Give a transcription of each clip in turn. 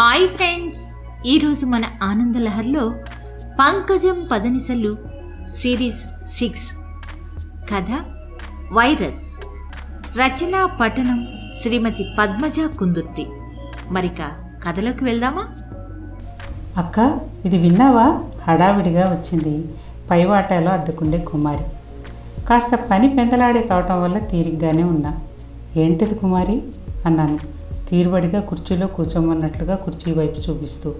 Hi friends. ఈరోజు మన ఆనందలహర్లో పంకజం పదనిసలు సిరీస్ సిక్స్. కథ వైరస్. రచన పఠనం శ్రీమతి పద్మజ కుందుర్తి. మరిక కథలోకి వెళ్దామా? అక్క ఇది విన్నావా? హడావిడిగా వచ్చింది. పైవాటాలో అద్దుకుండే కుమారి. కాస్త పని పెందలాడే కావటం వల్ల తీరిగ్గానే ఉన్నా. ఏంటిది కుమారి? అన్నాను. తీరుబడిగా కుర్చీలో కూర్చోమన్నట్లుగా కుర్చీ వైపు చూపిస్తూ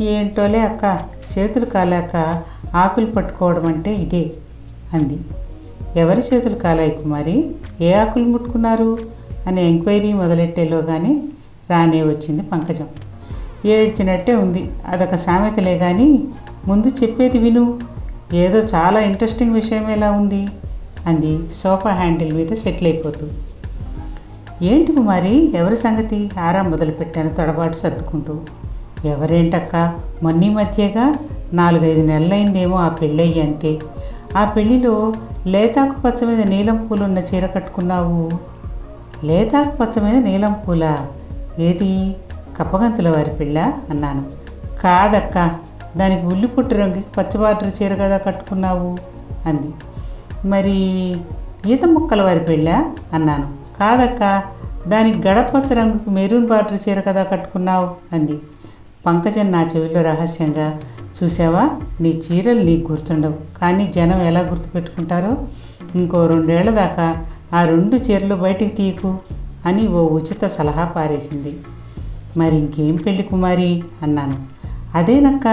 ఏంటోలే అక్క చేతులు కాలాక ఆకులు పట్టుకోవడం అంటే ఇదే అంది. ఎవరి చేతులు కాలాయి కుమారి? ఏ ఆకులు ముట్టుకున్నారు? అనే ఎంక్వైరీ మొదలెట్టేలోగానే రానే వచ్చింది పంకజం. ఏడ్చినట్టే ఉంది అదొక సామెతలే కానీ ముందు చెప్పేది విను. ఏదో చాలా ఇంట్రెస్టింగ్ విషయం ఎలా ఉంది అంది సోఫా హ్యాండిల్ మీద సెటిల్ అయిపోతూ. ఏంటి మరి ఎవరి సంగతి? ఆరా మొదలుపెట్టాను తడబాటు సర్దుకుంటూ. ఎవరేంటక్క? మొన్నీ మధ్యగా? నాలుగైదు నెలలైందేమో ఆ పెళ్ళయ్యి అంతే. ఆ పెళ్ళిలో లేతాకు పచ్చ మీద నీలం పూలున్న చీర కట్టుకున్నావు? లేతాకు పచ్చ మీద నీలం పూల? ఏది? కప్పగంతుల వారి పిల్ల అన్నాను. కాదక్క. దానికి ఉల్లి పుట్టు రంగుకి పచ్చబార్డర్ చీర కదా కట్టుకున్నావు? అంది. మరి ఈత ముక్కల వారి పెళ్ళ? అన్నాను. కాదక్క దానికి గడపచ్చ రంగుకు మెరూన్ బార్డర్ చీర కదా కట్టుకున్నావు అంది. పంకజన్ నా చెవిలో రహస్యంగా చూసావా నీ చీరలు నీకు గుర్తుండవు కానీ జనం ఎలా గుర్తుపెట్టుకుంటారో ఇంకో రెండేళ్ళ దాకా ఆ రెండు చీరలు బయటికి తీయకు అని ఓ ఉచిత సలహా పారేసింది. మరి ఇంకేం పెళ్ళి కుమారి? అన్నాను. అదేనక్క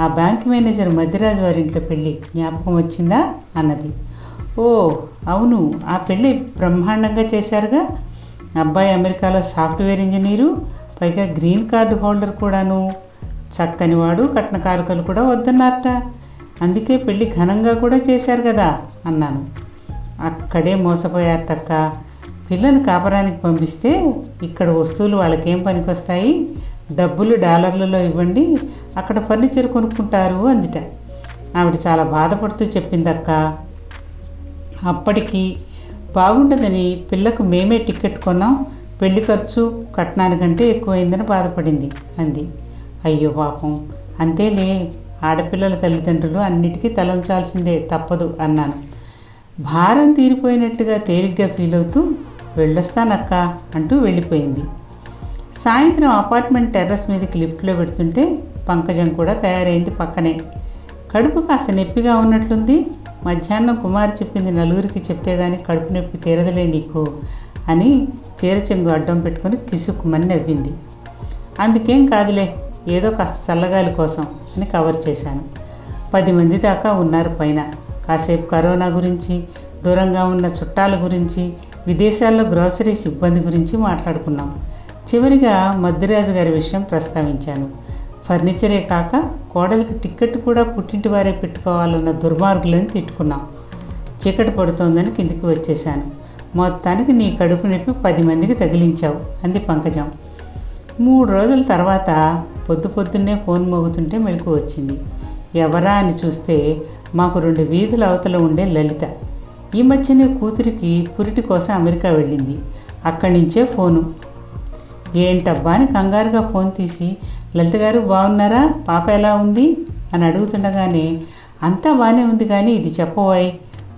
ఆ బ్యాంక్ మేనేజర్ మధ్యరాజు వారింట్లో పెళ్ళి జ్ఞాపకం వచ్చిందా? అన్నది. ఓ అవును. ఆ పెళ్ళి బ్రహ్మాండంగా చేశారుగా. అబ్బాయి అమెరికాలో సాఫ్ట్వేర్ ఇంజనీరు పైగా గ్రీన్ కార్డు హోల్డర్ కూడాను. చక్కని వాడు కట్న కారకలు కూడా వద్దన్నారట. అందుకే పెళ్ళి ఘనంగా కూడా చేశారు కదా అన్నాను. అక్కడే మోసపోయారటక్క. పిల్లని కాపరానికి పంపిస్తే ఇక్కడ వస్తువులు వాళ్ళకేం పనికొస్తాయి? డబ్బులు డాలర్లలో ఇవ్వండి అక్కడ ఫర్నిచర్ కొనుక్కుంటారు అందిట. ఆవిడ చాలా బాధపడుతూ చెప్పిందక్క. అప్పటికి బాగుండదని పిల్లకు మేమే టికెట్ కొన్నాం. పెళ్ళి ఖర్చు కట్నానికంటే ఎక్కువైందని బాధపడింది అంది. అయ్యో పాపం. అంతేలే ఆడపిల్లల తల్లిదండ్రులు అన్నిటికీ తలంచాల్సిందే తప్పదు అన్నాను. భారం తీరిపోయినట్లుగా తేలిగ్గా ఫీల్ అవుతూ వెళ్ళొస్తానక్క అంటూ వెళ్ళిపోయింది. సాయంత్రం అపార్ట్మెంట్ టెర్రస్ మీదకి లిఫ్ట్లో పెడుతుంటే పంకజం కూడా తయారైంది పక్కనే. కడుపు కాస్త నొప్పిగా ఉన్నట్లుంది. మధ్యాహ్నం కుమారి చెప్పింది నలుగురికి చెప్తే గాని కడుపు నొప్పి తీరదలే నీకు అని చీరచెంగు అడ్డం పెట్టుకొని కిసుక్కుమని నవ్వింది. అందుకేం కాదులే ఏదో కాస్త చల్లగాలి కోసం అని కవర్ చేశాను. పది మంది దాకా ఉన్నారు పైన. కాసేపు కరోనా గురించి దూరంగా ఉన్న చుట్టాల గురించి విదేశాల్లో గ్రోసరీ సిబ్బంది గురించి మాట్లాడుకున్నాం. చివరిగా మద్దిరాజు గారి విషయం ప్రస్తావించాను. ఫర్నిచరే కాక కోడలికి టిక్కెట్ కూడా పుట్టింటి వారే పెట్టుకోవాలన్న దుర్మార్గులను తిట్టుకున్నాం. చీకటి పడుతోందని కిందికి వచ్చేశాను. మొత్తానికి నీ కడుపు నొప్పి పది మందికి తగిలించావు అంది పంకజం. మూడు రోజుల తర్వాత పొద్దు పొద్దున్నే ఫోన్ మోగుతుంటే మెలకు వచ్చింది. ఎవరా అని చూస్తే మాకు రెండు వీధుల అవతల ఉండే లలిత. ఈ మధ్యనే కూతురికి పురిటి కోసం అమెరికా వెళ్ళింది. అక్కడి నుంచే ఫోను. ఏంటబ్బా అని కంగారుగా ఫోన్ తీసి లలిత గారు బాగున్నారా? పాప ఎలా ఉంది? అని అడుగుతుండగానే అంతా బాగానే ఉంది కానీ ఇది చెప్పబోయ్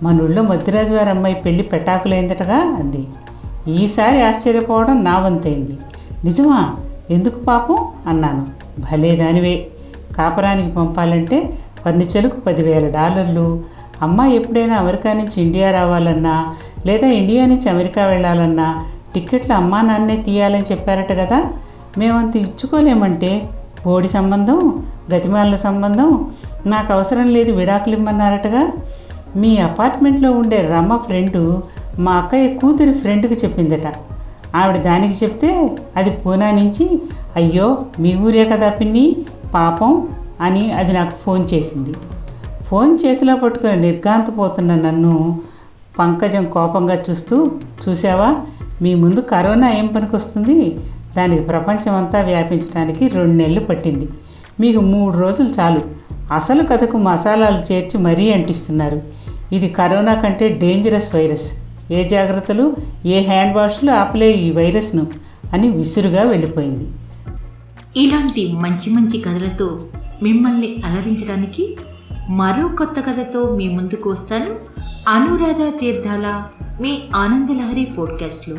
మన ఊళ్ళో మద్దిరాజు వారి అమ్మాయి పెళ్ళి పెటాకులైందటగా అంది. ఈసారి ఆశ్చర్యపోవడం నా వంతైంది. నిజమా? ఎందుకు పాపం? అన్నాను. భలే దానివే. కాపరానికి పంపాలంటే ఫర్నిచర్కు పదివేల డాలర్లు. అమ్మాయి ఎప్పుడైనా అమెరికా నుంచి ఇండియా రావాలన్నా లేదా ఇండియా నుంచి అమెరికా వెళ్ళాలన్నా టిక్కెట్లు అమ్మా నాన్నే తీయాలని చెప్పారట కదా. మేమంత ఇచ్చుకోలేమంటే బోడి సంబంధం గతిమాల సంబంధం. నాకు అవసరం లేదు విడాకులు ఇమ్మన్నారటగా మీ అపార్ట్మెంట్లో ఉండే రమ్మ ఫ్రెండు మా అక్కయ్య కూతురి ఫ్రెండ్కి చెప్పిందట. ఆవిడ దానికి చెప్తే అది పూనా నుంచి అయ్యో మీ ఊరే కదా పిన్ని పాపం అని అది నాకు ఫోన్ చేసింది. ఫోన్ చేతిలో పట్టుకుని నిర్గాంతపోతున్న నన్ను పంకజం కోపంగా చూస్తూ చూసావా మీ ముందు కరోనా ఏం పనికొస్తుంది? దానికి ప్రపంచం అంతా వ్యాపించడానికి రెండు నెలలు పట్టింది. మీకు మూడు రోజులు చాలు. అసలు కథకు మసాలాలు చేర్చి మరీ అంటిస్తున్నారు. ఇది కరోనా కంటే డేంజరస్ వైరస్ ఏ జాగ్రత్తలు ఏ హ్యాండ్ వాష్లు ఆపలే ఈ వైరస్ను అని విసురుగా వెళ్ళిపోయింది. ఇలాంటి మంచి మంచి కథలతో మిమ్మల్ని అలరించడానికి మరో కొత్త కథతో మీ ముందుకు వస్తాను. అనురాధ తీర్థాల మీ ఆనందలహరి పోడ్కాస్ట్లో